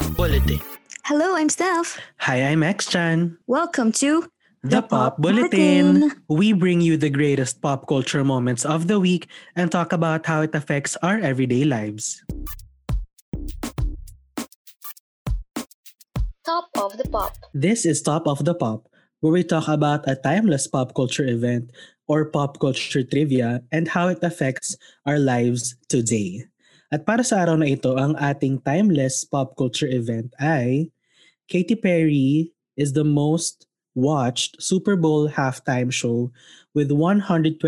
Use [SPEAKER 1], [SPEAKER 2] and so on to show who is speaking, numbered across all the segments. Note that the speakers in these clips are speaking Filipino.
[SPEAKER 1] Pop Bulletin.
[SPEAKER 2] Hello, I'm Steph.
[SPEAKER 3] Hi, I'm X-Chan.
[SPEAKER 2] Welcome to
[SPEAKER 3] The, Pop, Bulletin. We bring you the greatest pop culture moments of the week and talk about how it affects our everyday lives.
[SPEAKER 4] Top of the Pop.
[SPEAKER 3] This is Top of the Pop, where we talk about a timeless pop culture event or pop culture trivia and how it affects our lives today. At para sa araw na ito, ang ating timeless pop culture event ay Katy Perry is the most watched Super Bowl halftime show with 120.7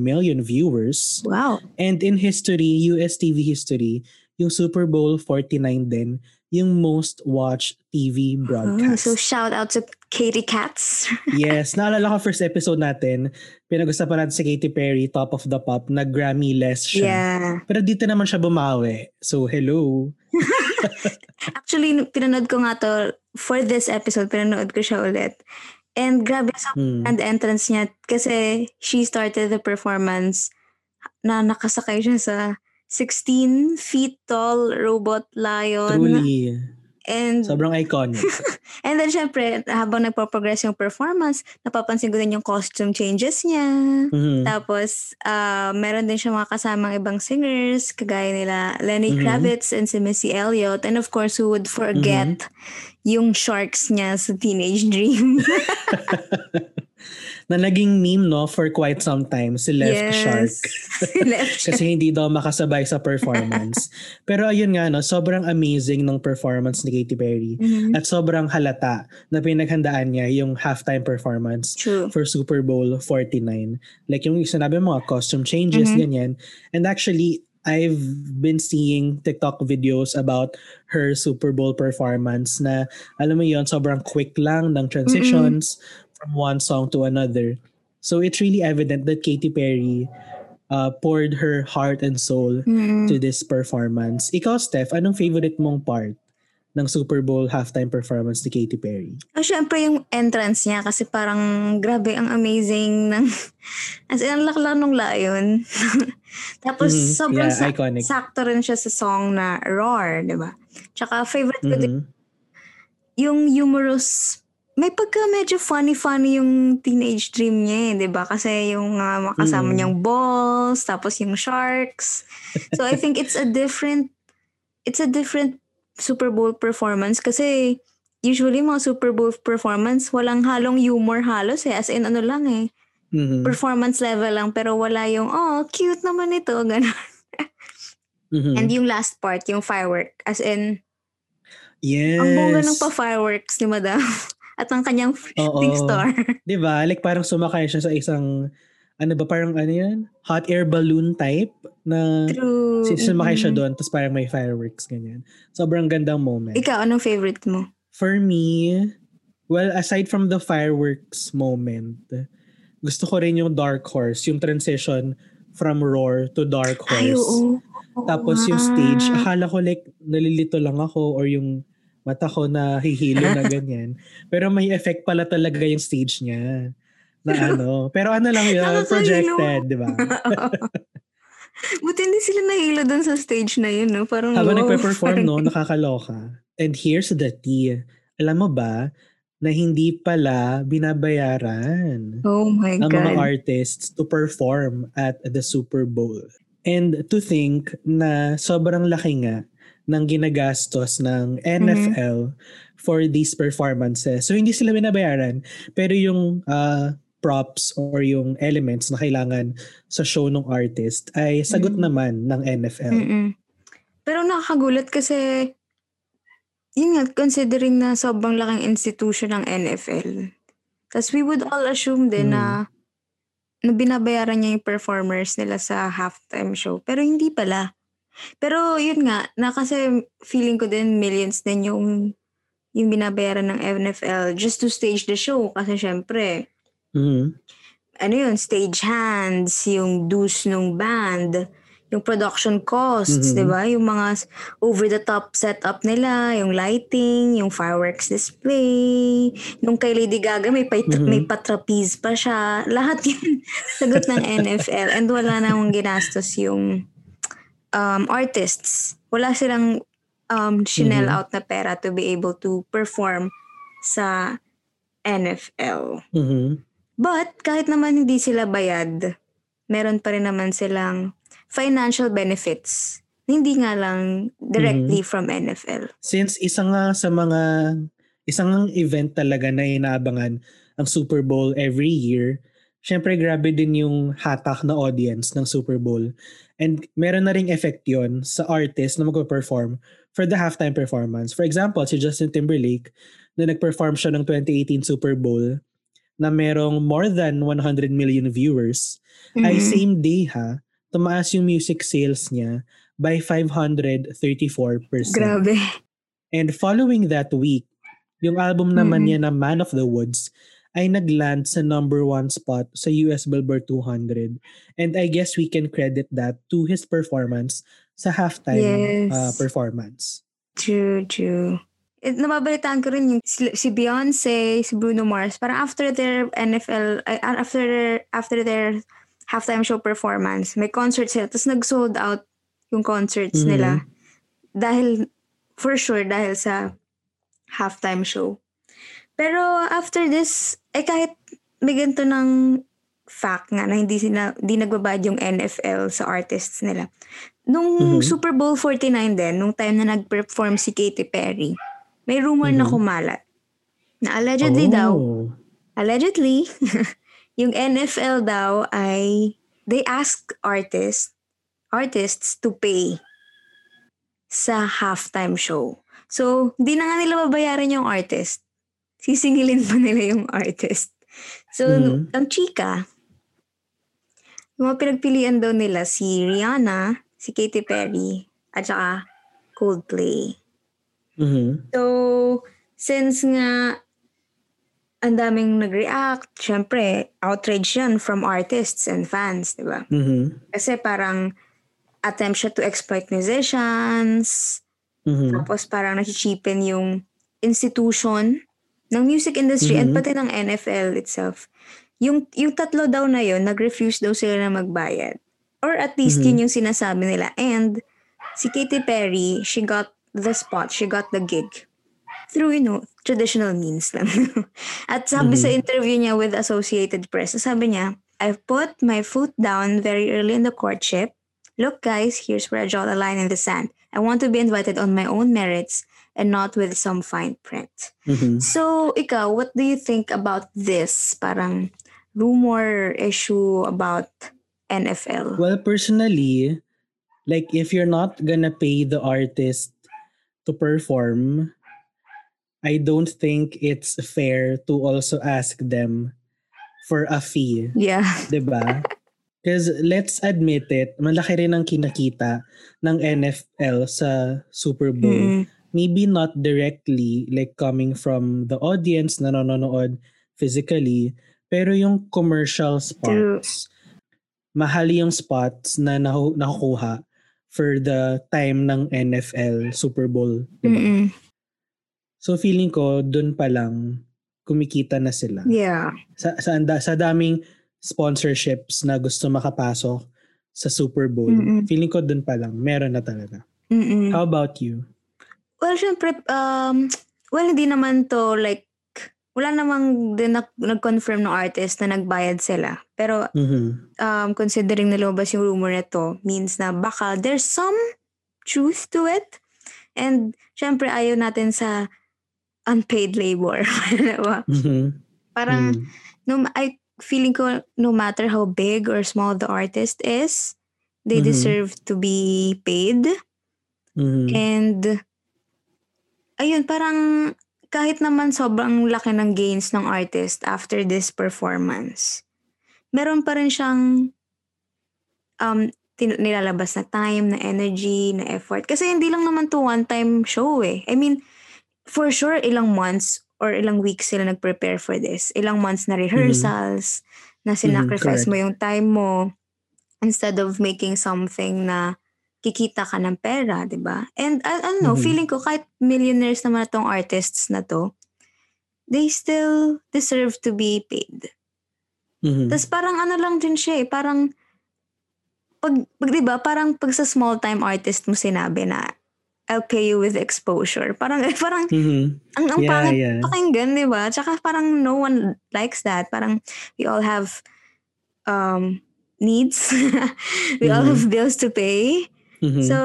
[SPEAKER 3] million viewers.
[SPEAKER 2] Wow.
[SPEAKER 3] And in history, US TV history, yung Super Bowl 49 din, yung most watched TV
[SPEAKER 2] Oh,
[SPEAKER 3] broadcast.
[SPEAKER 2] so shout out to Katie Cats.
[SPEAKER 3] yes, naalala ko first episode natin, pinag-usapan natin si Katy Perry, Top of the Pop, nag-Grammy-less siya.
[SPEAKER 2] yeah.
[SPEAKER 3] Pero dito naman siya bumawi. So, hello.
[SPEAKER 2] Actually, pinanood ko nga to for this episode, pinanood ko siya ulit. And grabe sa
[SPEAKER 3] Hmm.
[SPEAKER 2] grand entrance niya kasi she started the performance na nakasakay siya sa 16 feet tall robot lion.
[SPEAKER 3] Truly.
[SPEAKER 2] And
[SPEAKER 3] Sobrang iconic.
[SPEAKER 2] And then, syempre, habang nagpo-progress yung performance, napapansin ko din yung costume changes niya.
[SPEAKER 3] Mhm.
[SPEAKER 2] Tapos, ah, meron din siya mga kasamang ibang singers, kagaya nila Lenny
[SPEAKER 3] Mhm.
[SPEAKER 2] Kravitz and si Missy Elliott. And of course, who would forget yung sharks niya sa Teenage Dream.
[SPEAKER 3] na naging meme, no, for quite some time, si Left Shark.
[SPEAKER 2] Si Left Shark.
[SPEAKER 3] Kasi hindi daw makasabay sa performance. Pero ayun nga, no, sobrang amazing ng performance ni Katy Perry.
[SPEAKER 2] Mhm.
[SPEAKER 3] At sobrang halata na pinaghandaan niya yung halftime performance
[SPEAKER 2] True.
[SPEAKER 3] for Super Bowl 49. Like yung sinabi mo, mga costume changes,
[SPEAKER 2] Mhm.
[SPEAKER 3] ganyan. And actually, I've been seeing TikTok videos about her Super Bowl performance na, alam mo yon sobrang quick lang ng transitions from one song to another. So it's really evident that Katy Perry uh, poured her heart and soul
[SPEAKER 2] Mhm.
[SPEAKER 3] to this performance. Ikaw, Steph, anong favorite mong part ng Super Bowl halftime performance ni Katy Perry?
[SPEAKER 2] Oh, syempre yung entrance niya kasi parang grabe ang amazing ng as in, ang laklak nung lion. Tapos
[SPEAKER 3] Mhm.
[SPEAKER 2] sobrang
[SPEAKER 3] Yeah,
[SPEAKER 2] sa-
[SPEAKER 3] iconic.
[SPEAKER 2] sakto rin siya sa song na Roar, di ba? Tsaka favorite ko din
[SPEAKER 3] Mhm.
[SPEAKER 2] yung humorous may pagka medyo funny-funny yung teenage dream niya eh, di ba? Kasi yung uh, makasama
[SPEAKER 3] Mm.
[SPEAKER 2] niyang balls, tapos yung sharks. So I think it's a different, it's a different Super Bowl performance kasi usually mga Super Bowl performance, walang halong humor halos eh. As in ano lang eh,
[SPEAKER 3] Mhm.
[SPEAKER 2] performance level lang pero wala yung, oh, cute naman ito, gano'n.
[SPEAKER 3] Mhm.
[SPEAKER 2] And yung last part, yung firework. As in,
[SPEAKER 3] yes.
[SPEAKER 2] ang bongga ng pa-fireworks ni Madam. At ang kanyang shooting
[SPEAKER 3] Oo.
[SPEAKER 2] star.
[SPEAKER 3] Di ba? Like parang sumakay siya sa isang, ano ba, parang ano yan? Hot air balloon type na
[SPEAKER 2] True.
[SPEAKER 3] sumakay siya
[SPEAKER 2] Mm-mm.
[SPEAKER 3] doon tapos parang may fireworks, ganyan. Sobrang gandang moment.
[SPEAKER 2] Ikaw, anong favorite mo?
[SPEAKER 3] For me, well, aside from the fireworks moment, gusto ko rin yung Dark Horse, yung transition from Roar to Dark
[SPEAKER 2] Ay,
[SPEAKER 3] Horse.
[SPEAKER 2] oo.
[SPEAKER 3] Tapos yung stage, akala ko like nalilito lang ako or yung mata ko na hihilo na ganyan. Pero may effect pala talaga yung stage niya. Na ano. Pero ano lang yun, projected, di ba?
[SPEAKER 2] Buti hindi sila nahilo dun sa stage na yun, no? Parang,
[SPEAKER 3] Habang
[SPEAKER 2] wow,
[SPEAKER 3] nagpe-perform, no, nakakaloka. And here's the tea. Alam mo ba, na hindi pala binabayaran
[SPEAKER 2] Oh my
[SPEAKER 3] ang mga
[SPEAKER 2] God.
[SPEAKER 3] artists to perform at the Super Bowl. And to think na sobrang laki nga ng ginagastos ng NFL for these performances. So hindi sila binabayaran, pero yung ah, props or yung elements na kailangan sa show ng artist ay sagot
[SPEAKER 2] Mhm.
[SPEAKER 3] naman ng NFL.
[SPEAKER 2] Mm-mm. Pero nakakagulat kasi, yun nga, considering na sobrang laking institution ng NFL. Tapos we would all assume din na, na binabayaran niya yung performers nila sa halftime show. Pero hindi pala. Pero yun nga, na kasi feeling ko din millions din yung yung binabayaran ng NFL just to stage the show. Kasi syempre,
[SPEAKER 3] Mhm.
[SPEAKER 2] ano yun, stage hands, yung dues nung band, yung production costs,
[SPEAKER 3] Mhm.
[SPEAKER 2] di ba? Yung mga over-the-top setup nila, yung lighting, yung fireworks display. Nung kay Lady Gaga, may, pa-
[SPEAKER 3] Mhm.
[SPEAKER 2] may patrapeze pa siya. Lahat yun sagot ng NFL. And wala namang ginastos yung um, artists. Wala silang um, shinell
[SPEAKER 3] Mhm.
[SPEAKER 2] out na pera to be able to perform sa NFL.
[SPEAKER 3] Mhm.
[SPEAKER 2] But kahit naman hindi sila bayad, meron pa rin naman silang financial benefits. Hindi nga lang directly from NFL.
[SPEAKER 3] Since isa nga sa mga isang event talaga na inaabangan ang Super Bowl every year, syempre grabe din yung hatak na audience ng Super Bowl. And meron na ring effect yon sa artist na magpa-perform for the halftime performance. For example, si Justin Timberlake na nag-perform siya ng 2018 Super Bowl na merong more than 100 million viewers, ay
[SPEAKER 2] Mhm.
[SPEAKER 3] same day ha, tumaas yung music sales niya by 534%.
[SPEAKER 2] Grabe.
[SPEAKER 3] And following that week, yung album naman
[SPEAKER 2] Mm.
[SPEAKER 3] niya na Man of the Woods ay nagland sa number one spot sa US Billboard 200. And I guess we can credit that to his performance sa halftime
[SPEAKER 2] Yes.
[SPEAKER 3] uh, performance.
[SPEAKER 2] True, true. Eh, nababalitaan ko rin yung si, si Beyonce, si Bruno Mars, parang after their NFL, ay, ah, after their, after their halftime show performance, may concert sila, tapos nag-sold out yung concerts
[SPEAKER 3] Mhm.
[SPEAKER 2] nila. Dahil, for sure, dahil sa halftime show. Pero after this, eh kahit may ganito ng fact nga na hindi sila, hindi nagbabayad yung NFL sa artists nila. Nung
[SPEAKER 3] Mhm.
[SPEAKER 2] Super Bowl 49 din, nung time na nag-perform si Katy Perry, may rumor na
[SPEAKER 3] Mhm.
[SPEAKER 2] kumalat. Na allegedly daw,
[SPEAKER 3] Oh.
[SPEAKER 2] allegedly, yung NFL daw ay they asked artists artists to pay sa halftime show. So, hindi na nga nila babayaran yung artist. Sisingilin pa nila yung artist. So,
[SPEAKER 3] Mhm.
[SPEAKER 2] ang chika, yung mga pinagpilian daw nila si Rihanna, si Katy Perry, at saka Coldplay.
[SPEAKER 3] Mhm.
[SPEAKER 2] So, since nga ang daming nag-react, syempre, outrage yan from artists and fans, di ba?
[SPEAKER 3] Mhm.
[SPEAKER 2] Kasi parang attempt siya to exploit musicians,
[SPEAKER 3] Mhm.
[SPEAKER 2] tapos parang nasi-cheapen yung institution ng music industry and
[SPEAKER 3] Mhm.
[SPEAKER 2] pati ng NFL itself. Yung, yung tatlo daw na yun, nag-refuse daw sila na magbayad. Or at least
[SPEAKER 3] Mhm.
[SPEAKER 2] yun yung sinasabi nila. And si Katy Perry, she got the spot, she got the gig through, you know, traditional means lang. At sabi
[SPEAKER 3] Mhm.
[SPEAKER 2] sa interview niya with Associated Press, sabi niya, I've put my foot down very early in the courtship. Look guys, here's where I draw the line in the sand. I want to be invited on my own merits and not with some fine print.
[SPEAKER 3] Mhm.
[SPEAKER 2] So, ikaw, what do you think about this? Parang rumor issue about NFL.
[SPEAKER 3] Well, personally, like if you're not gonna pay the artist to perform, I don't think it's fair to also ask them for a fee,
[SPEAKER 2] Yeah.
[SPEAKER 3] 'di ba? Because let's admit it, malaki rin ang kinakita ng NFL sa Super Bowl.
[SPEAKER 2] Mm-mm.
[SPEAKER 3] Maybe not directly like coming from the audience na nanonood physically, pero yung commercial spots, mahal yung spots na nakukuha for the time ng NFL Super Bowl. diba?
[SPEAKER 2] Mm-mm.
[SPEAKER 3] So feeling ko, dun pa lang kumikita na sila.
[SPEAKER 2] Yeah.
[SPEAKER 3] Sa, sa, anda- sa daming sponsorships na gusto makapasok sa Super Bowl,
[SPEAKER 2] Mm-mm.
[SPEAKER 3] feeling ko dun pa lang, meron na talaga.
[SPEAKER 2] Mm-mm.
[SPEAKER 3] How about you?
[SPEAKER 2] Well, syempre, um, well, hindi naman to like, wala namang din nag- nag-confirm ng artist na nagbayad sila. Pero
[SPEAKER 3] Mhm.
[SPEAKER 2] um, considering na lumabas yung rumor nito, means na baka there's some truth to it. And syempre, ayaw natin sa unpaid labor. diba?
[SPEAKER 3] Mhm.
[SPEAKER 2] Parang,
[SPEAKER 3] Mm.
[SPEAKER 2] no, I feeling ko no matter how big or small the artist is, they
[SPEAKER 3] Mhm.
[SPEAKER 2] deserve to be paid.
[SPEAKER 3] Mhm.
[SPEAKER 2] And, ayun, parang kahit naman sobrang laki ng gains ng artist after this performance, meron pa rin siyang um, tin- nilalabas na time, na energy, na effort. Kasi hindi lang naman to one-time show eh. I mean, for sure, ilang months or ilang weeks sila nag-prepare for this. Ilang months na rehearsals, na sinacrifice
[SPEAKER 3] correct.
[SPEAKER 2] mo yung time mo instead of making something na kikita ka ng pera, di ba? And don't know,
[SPEAKER 3] Mhm.
[SPEAKER 2] feeling ko kahit millionaires naman itong artists na to, they still deserve to be paid.
[SPEAKER 3] Mhm.
[SPEAKER 2] Tapos parang ano lang din siya eh, parang pag, pag 'di ba, parang pag sa small time artist mo sinabi na I'll pay you with exposure. Parang, parang,
[SPEAKER 3] Mhm.
[SPEAKER 2] ang, ang
[SPEAKER 3] Yeah,
[SPEAKER 2] pangit
[SPEAKER 3] yeah.
[SPEAKER 2] pakinggan, di ba? Tsaka parang no one likes that. Parang we all have um, needs. we all
[SPEAKER 3] Mhm.
[SPEAKER 2] have bills to pay.
[SPEAKER 3] Mhm.
[SPEAKER 2] So,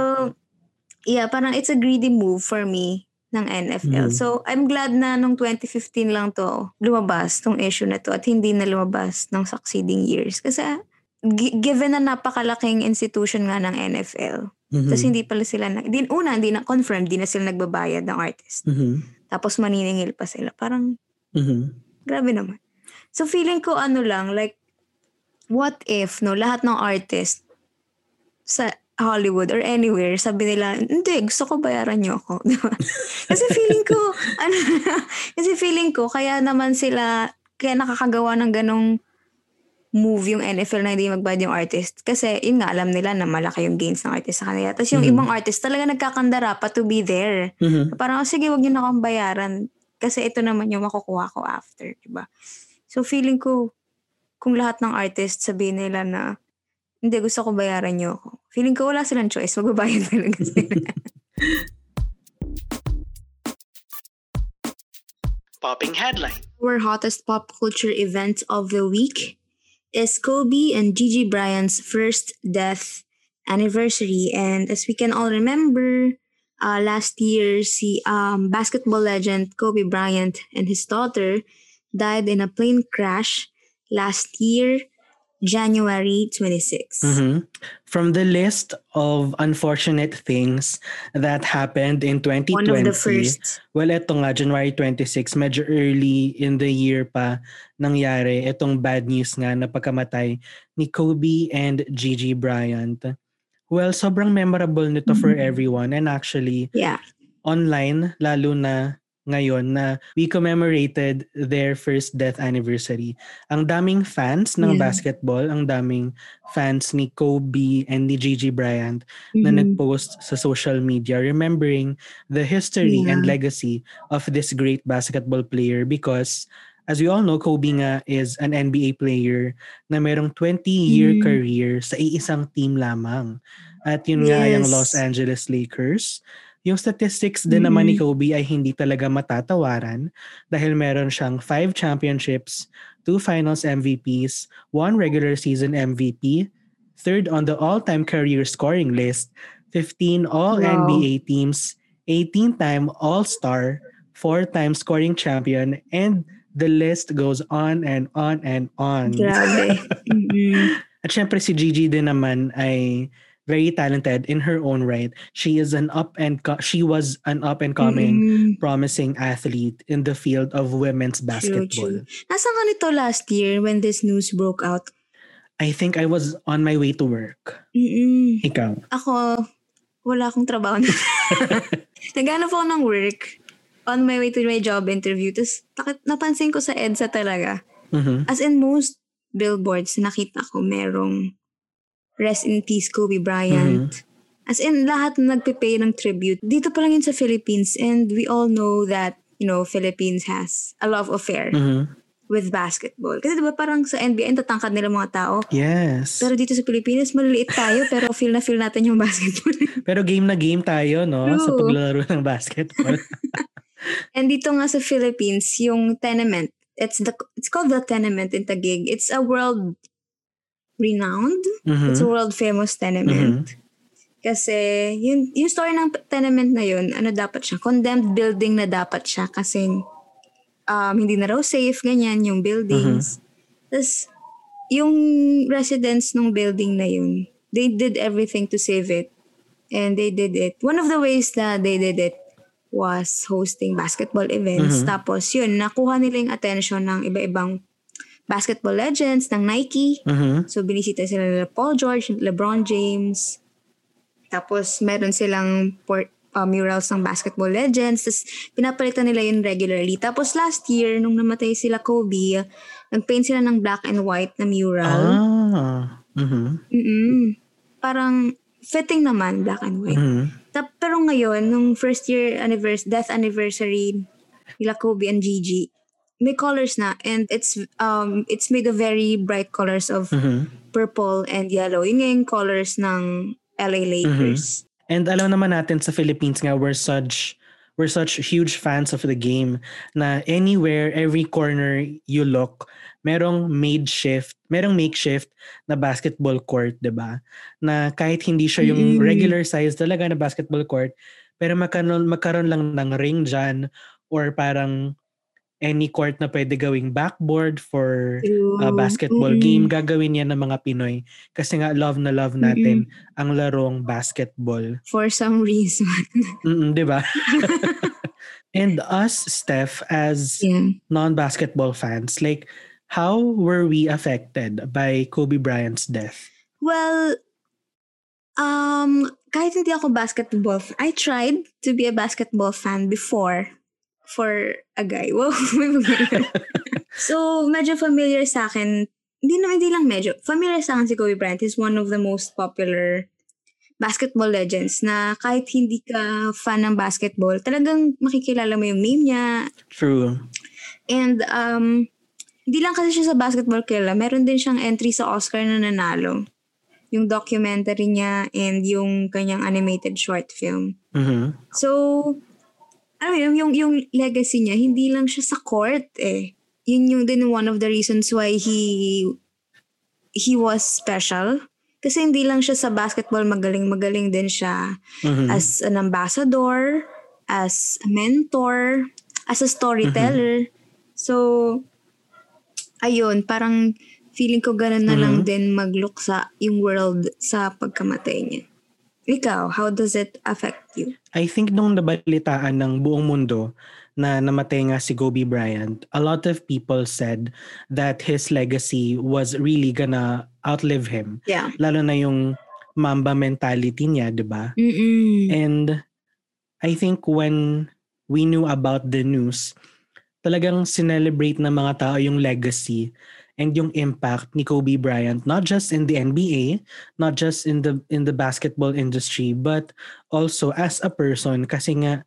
[SPEAKER 2] yeah, parang it's a greedy move for me ng NFL.
[SPEAKER 3] Mhm.
[SPEAKER 2] So, I'm glad na nung 2015 lang to lumabas tong issue na to at hindi na lumabas ng succeeding years. Kasi gi- given na napakalaking institution nga ng NFL,
[SPEAKER 3] Mhm.
[SPEAKER 2] tapos hindi pala sila, na, din, una, hindi na confirmed, hindi na sila nagbabayad ng artist.
[SPEAKER 3] Mhm.
[SPEAKER 2] Tapos maniningil pa sila. Parang,
[SPEAKER 3] Mhm.
[SPEAKER 2] grabe naman. So, feeling ko ano lang, like, what if, no, lahat ng artist sa Hollywood or anywhere, sabi nila, hindi, gusto ko bayaran niyo ako. Di ba? kasi feeling ko, ano, kasi feeling ko, kaya naman sila, kaya nakakagawa ng ganong move yung NFL na hindi magbayad yung artist. Kasi yun nga, alam nila na malaki yung gains ng artist sa kanila. Tapos yung
[SPEAKER 3] Mhm.
[SPEAKER 2] ibang artist talaga nagkakandara pa to be there.
[SPEAKER 3] Mhm.
[SPEAKER 2] Parang, oh, sige, wag niyo na akong bayaran. Kasi ito naman yung makukuha ko after, di ba? So, feeling ko, kung lahat ng artist sabihin nila na, hindi, gusto ko bayaran niyo ako. Feeling ko wala silang choice. Magbabayad talaga sila.
[SPEAKER 3] Popping headline.
[SPEAKER 2] Our hottest pop culture event of the week is Kobe and Gigi Bryant's first death anniversary. And as we can all remember, uh, last year, si um, basketball legend Kobe Bryant and his daughter died in a plane crash last year, January 26.
[SPEAKER 3] Mhm. From the list of unfortunate things that happened in 2020,
[SPEAKER 2] One of the first.
[SPEAKER 3] well, eto nga, January 26, medyo early in the year pa nangyari itong bad news nga na pagkamatay ni Kobe and Gigi Bryant. Well, sobrang memorable nito for
[SPEAKER 2] Mhm.
[SPEAKER 3] everyone and actually
[SPEAKER 2] Yeah.
[SPEAKER 3] online, lalo na ngayon na we commemorated their first death anniversary. Ang daming fans ng
[SPEAKER 2] Yeah.
[SPEAKER 3] basketball, ang daming fans ni Kobe and ni Gigi Bryant na
[SPEAKER 2] Mhm.
[SPEAKER 3] nagpost sa social media remembering the history and
[SPEAKER 2] Yeah.
[SPEAKER 3] legacy of this great basketball player because as we all know, Kobe nga is an NBA player na merong 20-year
[SPEAKER 2] Mhm.
[SPEAKER 3] career sa iisang team lamang. At yun nga ay ang
[SPEAKER 2] Yes.
[SPEAKER 3] Los Angeles Lakers. Yung statistics din naman ni
[SPEAKER 2] Mhm.
[SPEAKER 3] Kobe ay hindi talaga matatawaran dahil meron siyang 5 championships, 2 finals MVPs, 1 regular season MVP, third on the all-time career scoring list, 15 all
[SPEAKER 2] Wow.
[SPEAKER 3] Teams, 18-time All-Star, 4-time scoring champion, and the list goes on and on and on.
[SPEAKER 2] Grabe. Mhm.
[SPEAKER 3] At syempre si Gigi din naman ay very talented in her own right. She is an up and co- she was an up and coming
[SPEAKER 2] Mm-mm.
[SPEAKER 3] promising athlete in the field of women's basketball.
[SPEAKER 2] true. Nasaan ka nito last year when this news broke out?
[SPEAKER 3] I think I was on my way to work.
[SPEAKER 2] Mm-mm.
[SPEAKER 3] Ikaw.
[SPEAKER 2] Ako, wala akong trabaho na. Naghanap ako ng work on my way to my job interview. Tapos napansin ko sa EDSA talaga.
[SPEAKER 3] Mhm.
[SPEAKER 2] As in most billboards, nakita ko merong rest in peace Kobe Bryant. As in, lahat na nagpipay ng tribute. Dito pa lang yun sa Philippines. And we all know that, you know, Philippines has a love affair
[SPEAKER 3] Mhm.
[SPEAKER 2] with basketball. Kasi diba parang sa NBA, ang tatangkad nila mga tao.
[SPEAKER 3] Yes.
[SPEAKER 2] Pero dito sa Pilipinas, maliliit tayo pero feel na feel natin yung basketball.
[SPEAKER 3] Pero game na game tayo, no? Sa
[SPEAKER 2] True.
[SPEAKER 3] paglalaro ng basketball.
[SPEAKER 2] And dito nga sa Philippines, yung tenement, it's the it's called the tenement in Taguig. It's a world renowned.
[SPEAKER 3] Mhm.
[SPEAKER 2] It's a world famous tenement. Kasi yun, yung story ng tenement na yun, ano dapat siya? Condemned building na dapat siya kasi um, hindi na raw safe, ganyan, yung buildings. Tapos, yung residents ng building na yun, they did everything to save it. And they did it. One of the ways that they did it was hosting basketball events.
[SPEAKER 3] Mhm.
[SPEAKER 2] Tapos yun, nakuha nila yung attention ng iba-ibang basketball legends ng Nike.
[SPEAKER 3] Mhm.
[SPEAKER 2] So, binisita sila nila Paul George, LeBron James. Tapos, meron silang port, uh, murals ng basketball legends. Tapos, pinapalitan nila yun regularly. Tapos, last year, nung namatay sila Kobe, nag-paint sila ng black and white na mural.
[SPEAKER 3] Ah. Mhm.
[SPEAKER 2] Mm-mm. Parang, fitting naman, black and white.
[SPEAKER 3] Mhm.
[SPEAKER 2] Tap, pero ngayon, nung first year anniversary, death anniversary nila Kobe and Gigi, may colors na and it's um it's made of very bright colors of
[SPEAKER 3] Mhm.
[SPEAKER 2] purple and yellow. Yun yung colors ng LA Lakers.
[SPEAKER 3] And alam naman natin sa Philippines nga, we're such we're such huge fans of the game na anywhere, every corner you look, merong made shift, merong makeshift na basketball court, 'di ba? Na kahit hindi siya yung
[SPEAKER 2] Mm.
[SPEAKER 3] regular size talaga na basketball court, pero magkaroon, magkaroon lang ng ring dyan or parang any court na pwede gawing backboard for a basketball
[SPEAKER 2] Mm-mm.
[SPEAKER 3] game, gagawin yan ng mga Pinoy. Kasi nga love na love natin ang larong basketball.
[SPEAKER 2] For some reason.
[SPEAKER 3] Mm, 'di ba? And us, Steph, as
[SPEAKER 2] yeah.
[SPEAKER 3] non-basketball fans, like how were we affected by Kobe Bryant's death?
[SPEAKER 2] Well, um, kahit hindi ako basketball I tried to be a basketball fan before for a guy. Wow, so, medyo familiar sa akin. Hindi na, hindi lang medyo. Familiar sa akin si Kobe Bryant. He's one of the most popular basketball legends na kahit hindi ka fan ng basketball, talagang makikilala mo yung name niya,
[SPEAKER 3] True.
[SPEAKER 2] And um, hindi lang kasi siya sa basketball kilala, meron din siyang entry sa Oscar na nanalo. Yung documentary niya and yung kanyang animated short film.
[SPEAKER 3] Mhm.
[SPEAKER 2] So, alam mo yun, yung, yung legacy niya, hindi lang siya sa court eh. Yun yung din one of the reasons why he he was special. Kasi hindi lang siya sa basketball magaling, magaling din siya
[SPEAKER 3] Mhm.
[SPEAKER 2] as an ambassador, as a mentor, as a storyteller. So, ayun, parang feeling ko ganun na lang
[SPEAKER 3] Mhm.
[SPEAKER 2] din mag-look sa yung world sa pagkamatay niya. Ikaw, how does it affect you?
[SPEAKER 3] I think nung nabalitaan ng buong mundo na namatay nga si Kobe Bryant, a lot of people said that his legacy was really gonna outlive him.
[SPEAKER 2] Yeah.
[SPEAKER 3] Lalo na yung Mamba mentality niya, di ba? And I think when we knew about the news, talagang sinelebrate ng mga tao yung legacy and yung impact ni Kobe Bryant not just in the NBA, not just in the in the basketball industry, but also as a person kasi nga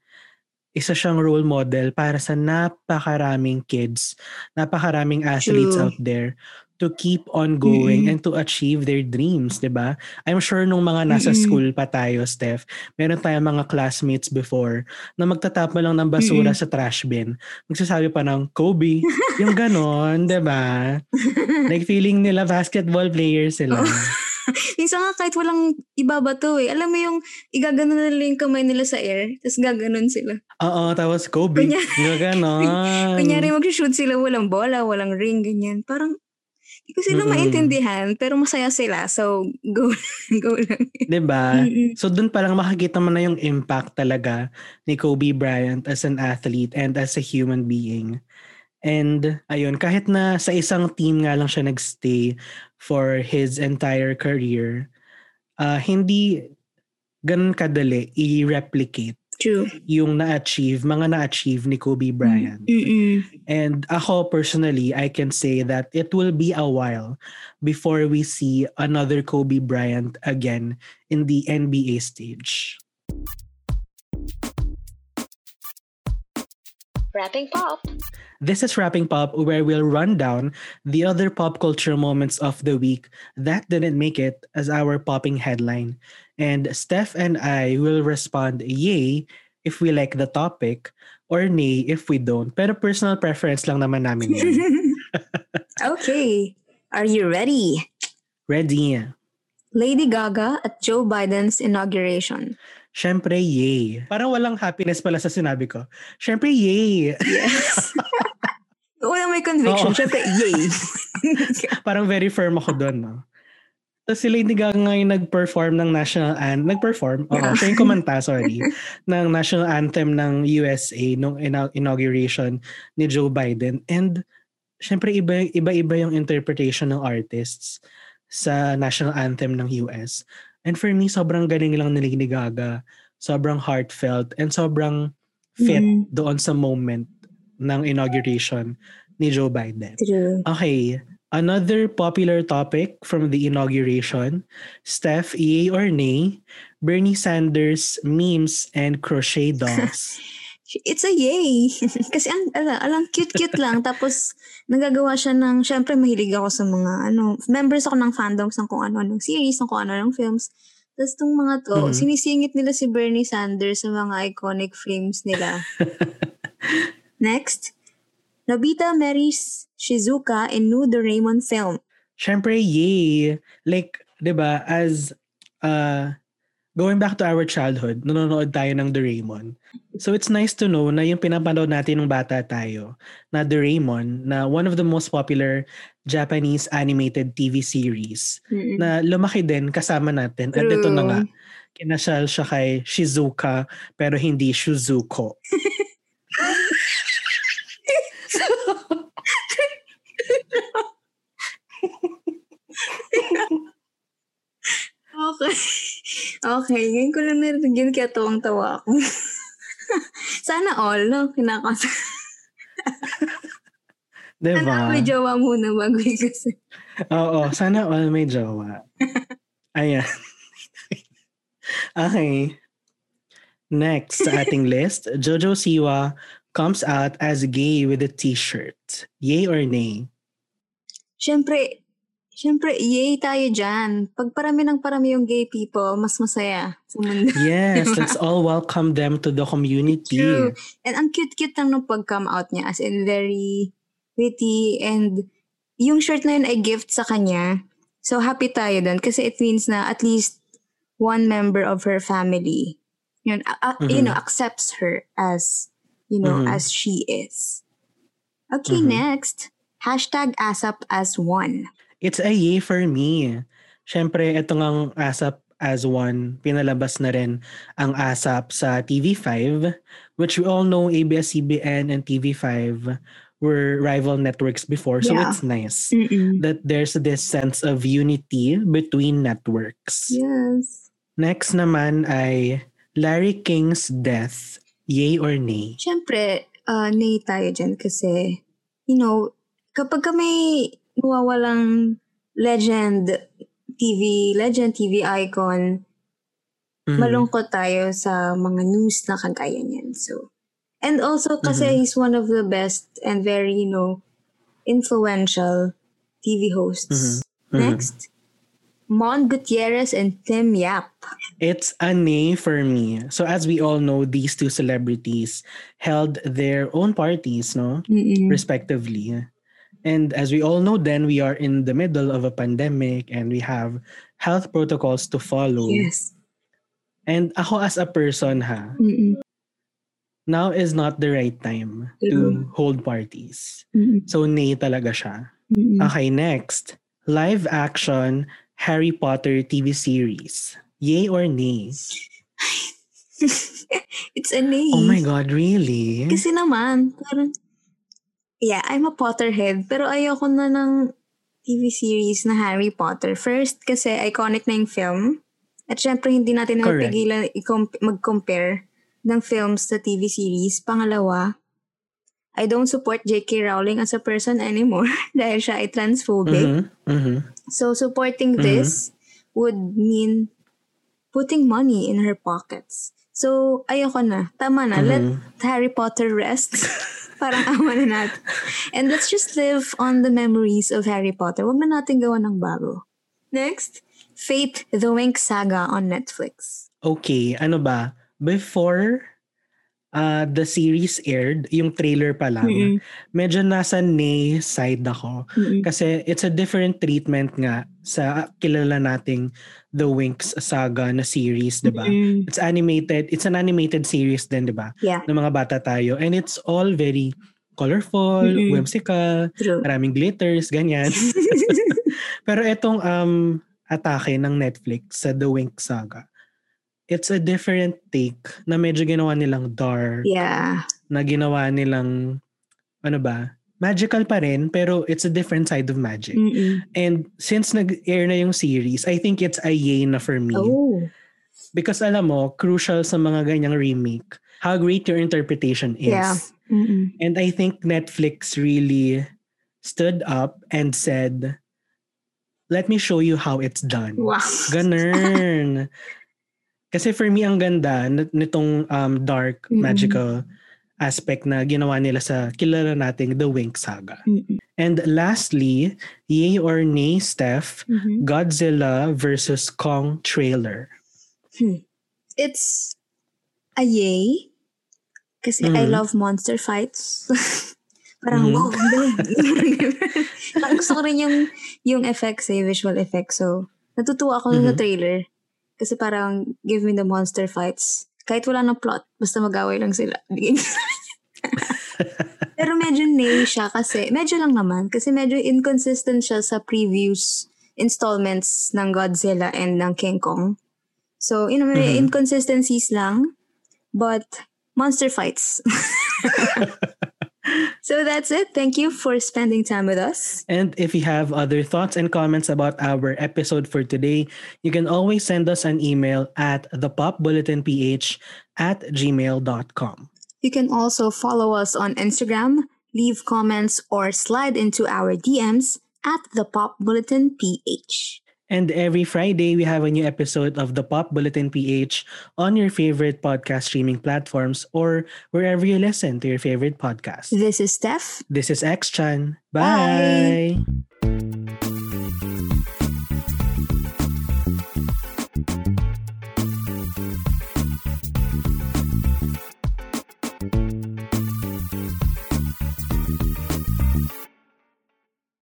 [SPEAKER 3] isa siyang role model para sa napakaraming kids, napakaraming athletes
[SPEAKER 2] True.
[SPEAKER 3] out there to keep on going
[SPEAKER 2] Mm-mm.
[SPEAKER 3] and to achieve their dreams, 'di ba? I'm sure nung mga nasa
[SPEAKER 2] Mm-mm.
[SPEAKER 3] school pa tayo, Steph, meron tayong mga classmates before na magtatapon lang ng basura
[SPEAKER 2] Mm-mm.
[SPEAKER 3] sa trash bin. Magsasabi pa ng Kobe, yung ganon, 'di ba? Like feeling nila basketball players sila.
[SPEAKER 2] Oh. Minsan nga kahit walang ibabato eh. Alam mo yung igaganon nila yung kamay nila sa air, tapos gaganon sila.
[SPEAKER 3] Oo, tapos Kobe,
[SPEAKER 2] Kunya-
[SPEAKER 3] yung ganon.
[SPEAKER 2] Kunyari mag-shoot sila, walang bola, walang ring, ganyan. Parang, hindi ko sila
[SPEAKER 3] Mm-mm.
[SPEAKER 2] maintindihan, pero masaya sila. So, go, go lang.
[SPEAKER 3] ba?
[SPEAKER 2] Mm-mm.
[SPEAKER 3] So doon pa lang makikita mo na yung impact talaga ni Kobe Bryant as an athlete and as a human being. And ayun, kahit na sa isang team nga lang siya nagstay for his entire career, ah, hindi ganun kadali i-replicate
[SPEAKER 2] True.
[SPEAKER 3] yung na-achieve, mga na-achieve ni Kobe Bryant.
[SPEAKER 2] Mm-mm.
[SPEAKER 3] And ako personally, I can say that it will be a while before we see another Kobe Bryant again in the NBA stage.
[SPEAKER 1] Wrapping Pop.
[SPEAKER 3] This is Wrapping Pop, where we'll run down the other pop culture moments of the week that didn't make it as our popping headline. And Steph and I will respond yay if we like the topic or nay if we don't. Pero personal preference lang naman namin yan.
[SPEAKER 2] okay. Are you ready?
[SPEAKER 3] Ready?
[SPEAKER 2] Lady Gaga at Joe Biden's inauguration.
[SPEAKER 3] Siyempre, yay. Parang walang happiness pala sa sinabi ko. Siyempre, yay.
[SPEAKER 2] Yes. Walang may conviction.
[SPEAKER 3] Oo.
[SPEAKER 2] Siyempre, yay.
[SPEAKER 3] Parang very firm ako doon, no? Tapos si Lady Gaga ngayon nag-perform ng national anthem. Nag-perform? Oo,
[SPEAKER 2] Yeah.
[SPEAKER 3] siya yung kumanta, sorry. ng national anthem ng USA nung ina- inauguration ni Joe Biden. And syempre iba, iba-iba yung interpretation ng artists sa national anthem ng US. And for me, sobrang galing lang ni Lady Gaga. Sobrang heartfelt and sobrang fit
[SPEAKER 2] Mhm.
[SPEAKER 3] doon sa moment ng inauguration ni Joe Biden.
[SPEAKER 2] True.
[SPEAKER 3] Okay, another popular topic from the inauguration, Steph, yay or nay, Bernie Sanders memes and crochet dolls.
[SPEAKER 2] It's a yay. Kasi ang, ala, alang cute-cute lang. Tapos, nagagawa siya ng, syempre mahilig ako sa mga, ano, members ako ng fandoms ng kung ano-anong series, ng kung ano-anong films. Tapos tong mga to,
[SPEAKER 3] Mhm.
[SPEAKER 2] sinisingit nila si Bernie Sanders sa mga iconic frames nila. Next, Nobita marries Shizuka in new Doraemon film.
[SPEAKER 3] Syempre, yay! Like, di ba, as, uh, going back to our childhood, nanonood tayo ng Doraemon. So it's nice to know na yung pinapanood natin ng bata tayo, na Doraemon, na one of the most popular Japanese animated TV series,
[SPEAKER 2] Mm-mm.
[SPEAKER 3] na lumaki din kasama natin. At ito na nga, kinasal siya kay Shizuka, pero hindi Shizuko.
[SPEAKER 2] Okay. Okay, ngayon ko lang narinig yun kaya tawang-tawa ako. Sana all, no? Kinakasa.
[SPEAKER 3] Diba?
[SPEAKER 2] Sana may jowa muna bago yung kasi.
[SPEAKER 3] Oo, sana all may jowa. Ayan. okay. Next sa ating list, Jojo Siwa comes out as gay with a t-shirt. Yay or nay?
[SPEAKER 2] Siyempre, siyempre, yay tayo dyan. Pag parami ng parami yung gay people, mas masaya sa mundo.
[SPEAKER 3] Yes, let's all welcome them to the community.
[SPEAKER 2] True. And ang cute-cute lang nung pag-come out niya. As in, very witty. And yung shirt na yun ay gift sa kanya. So, happy tayo dun. Kasi it means na at least one member of her family, yun, a- a- you know, accepts her as, you know,
[SPEAKER 3] Mhm.
[SPEAKER 2] as she is. Okay,
[SPEAKER 3] Mhm.
[SPEAKER 2] next. Hashtag ASAP as one.
[SPEAKER 3] It's a yay for me. Siyempre, ito ngang ASAP as one, pinalabas na rin ang ASAP sa TV5, which we all know ABS-CBN and TV5 were rival networks before. So
[SPEAKER 2] Yeah.
[SPEAKER 3] it's nice
[SPEAKER 2] Mm-mm.
[SPEAKER 3] that there's this sense of unity between networks.
[SPEAKER 2] Yes.
[SPEAKER 3] Next naman ay Larry King's death. Yay or nay?
[SPEAKER 2] Siyempre, uh, nay tayo dyan kasi, you know, kapag ka may nawawalang legend, TV, legend, TV icon,
[SPEAKER 3] Mhm.
[SPEAKER 2] malungkot tayo sa mga news na kagaya niyan. So, and also kasi
[SPEAKER 3] Mhm.
[SPEAKER 2] he's one of the best and very, you know, influential TV hosts.
[SPEAKER 3] Mhm.
[SPEAKER 2] Next, Mon Gutierrez and Tim Yap.
[SPEAKER 3] It's a nay for me. So as we all know, these two celebrities held their own parties, no?
[SPEAKER 2] Mm-mm.
[SPEAKER 3] Respectively. And as we all know, then we are in the middle of a pandemic and we have health protocols to follow.
[SPEAKER 2] Yes.
[SPEAKER 3] And ako as a person ha,
[SPEAKER 2] Mm-mm.
[SPEAKER 3] now is not the right time
[SPEAKER 2] True.
[SPEAKER 3] to hold parties.
[SPEAKER 2] Mm-mm.
[SPEAKER 3] So nay talaga siya.
[SPEAKER 2] Mm-mm.
[SPEAKER 3] Okay, next. Live action Harry Potter TV series. Yay or nay?
[SPEAKER 2] It's a nay.
[SPEAKER 3] Oh my God, really?
[SPEAKER 2] Kasi naman, parang, yeah, I'm a Potterhead, pero ayoko na ng TV series na Harry Potter. First, kasi iconic na yung film. At syempre, hindi natin i-com- mag-compare ng films sa TV series. Pangalawa, I don't support J.K. Rowling as a person anymore dahil siya ay transphobic.
[SPEAKER 3] Mhm, mhm.
[SPEAKER 2] So, supporting
[SPEAKER 3] Mhm.
[SPEAKER 2] this would mean putting money in her pockets. So, ayoko na. Tama na. Let
[SPEAKER 3] Mhm.
[SPEAKER 2] Harry Potter rest. Parang ama na natin. And let's just live on the memories of Harry Potter. Huwag na natin gawa ng bago. Next, Fate the Wink Saga on Netflix.
[SPEAKER 3] Okay, ano ba? Before uh, the series aired, yung trailer pa lang,
[SPEAKER 2] Mm-mm.
[SPEAKER 3] medyo nasa nay side ako.
[SPEAKER 2] Mm-mm.
[SPEAKER 3] Kasi it's a different treatment nga sa kilala nating The Winx saga na series, di ba?
[SPEAKER 2] Mm-mm.
[SPEAKER 3] It's animated, it's an animated series din, di ba?
[SPEAKER 2] Yeah,
[SPEAKER 3] Ng mga bata tayo. And it's all very colorful,
[SPEAKER 2] Mm-mm.
[SPEAKER 3] whimsical,
[SPEAKER 2] true.
[SPEAKER 3] maraming glitters, ganyan. Pero itong um, atake ng Netflix sa The Wink Saga, it's a different take na medyo ginawa nilang dark,
[SPEAKER 2] yeah.
[SPEAKER 3] na ginawa nilang, ano ba, magical pa rin, pero it's a different side of magic.
[SPEAKER 2] Mm-mm.
[SPEAKER 3] And since nag-air na yung series, I think it's a yay na for me.
[SPEAKER 2] Oh.
[SPEAKER 3] Because alam mo, crucial sa mga ganyang remake, how great your interpretation is.
[SPEAKER 2] Yeah. Mm-mm.
[SPEAKER 3] And I think Netflix really stood up and said, let me show you how it's done.
[SPEAKER 2] Wow.
[SPEAKER 3] Ganun. Kasi for me, ang ganda nitong um, dark,
[SPEAKER 2] Mm-mm.
[SPEAKER 3] magical aspect na ginawa nila sa kilala nating The Wink Saga.
[SPEAKER 2] Mm-mm.
[SPEAKER 3] And lastly, yay or nay, Steph,
[SPEAKER 2] Mhm.
[SPEAKER 3] Godzilla versus Kong trailer.
[SPEAKER 2] It's a yay. Kasi I
[SPEAKER 3] Mhm.
[SPEAKER 2] love monster fights. Parang,
[SPEAKER 3] Mhm.
[SPEAKER 2] wow. Parang gusto ko rin yung, yung effects eh, visual effects. So, natutuwa ako sa
[SPEAKER 3] Mhm.
[SPEAKER 2] trailer. Kasi parang, give me the monster fights. Kahit wala ng plot, basta mag-away lang sila. Pero medyo nay siya kasi, medyo lang naman, kasi medyo inconsistent siya sa previous installments ng Godzilla and ng King Kong. So, you know, may
[SPEAKER 3] Mhm.
[SPEAKER 2] inconsistencies lang, but monster fights. so that's it. Thank you for spending time with us.
[SPEAKER 3] And if you have other thoughts and comments about our episode for today, you can always send us an email at thepopbulletinph at gmail.com.
[SPEAKER 2] You can also follow us on Instagram, leave comments, or slide into our DMs at the Pop Bulletin PH.
[SPEAKER 3] And every Friday, we have a new episode of the Pop Bulletin PH on your favorite podcast streaming platforms or wherever you listen to your favorite podcast.
[SPEAKER 2] This is Steph.
[SPEAKER 3] This is X Chan.
[SPEAKER 2] Bye.
[SPEAKER 3] Bye.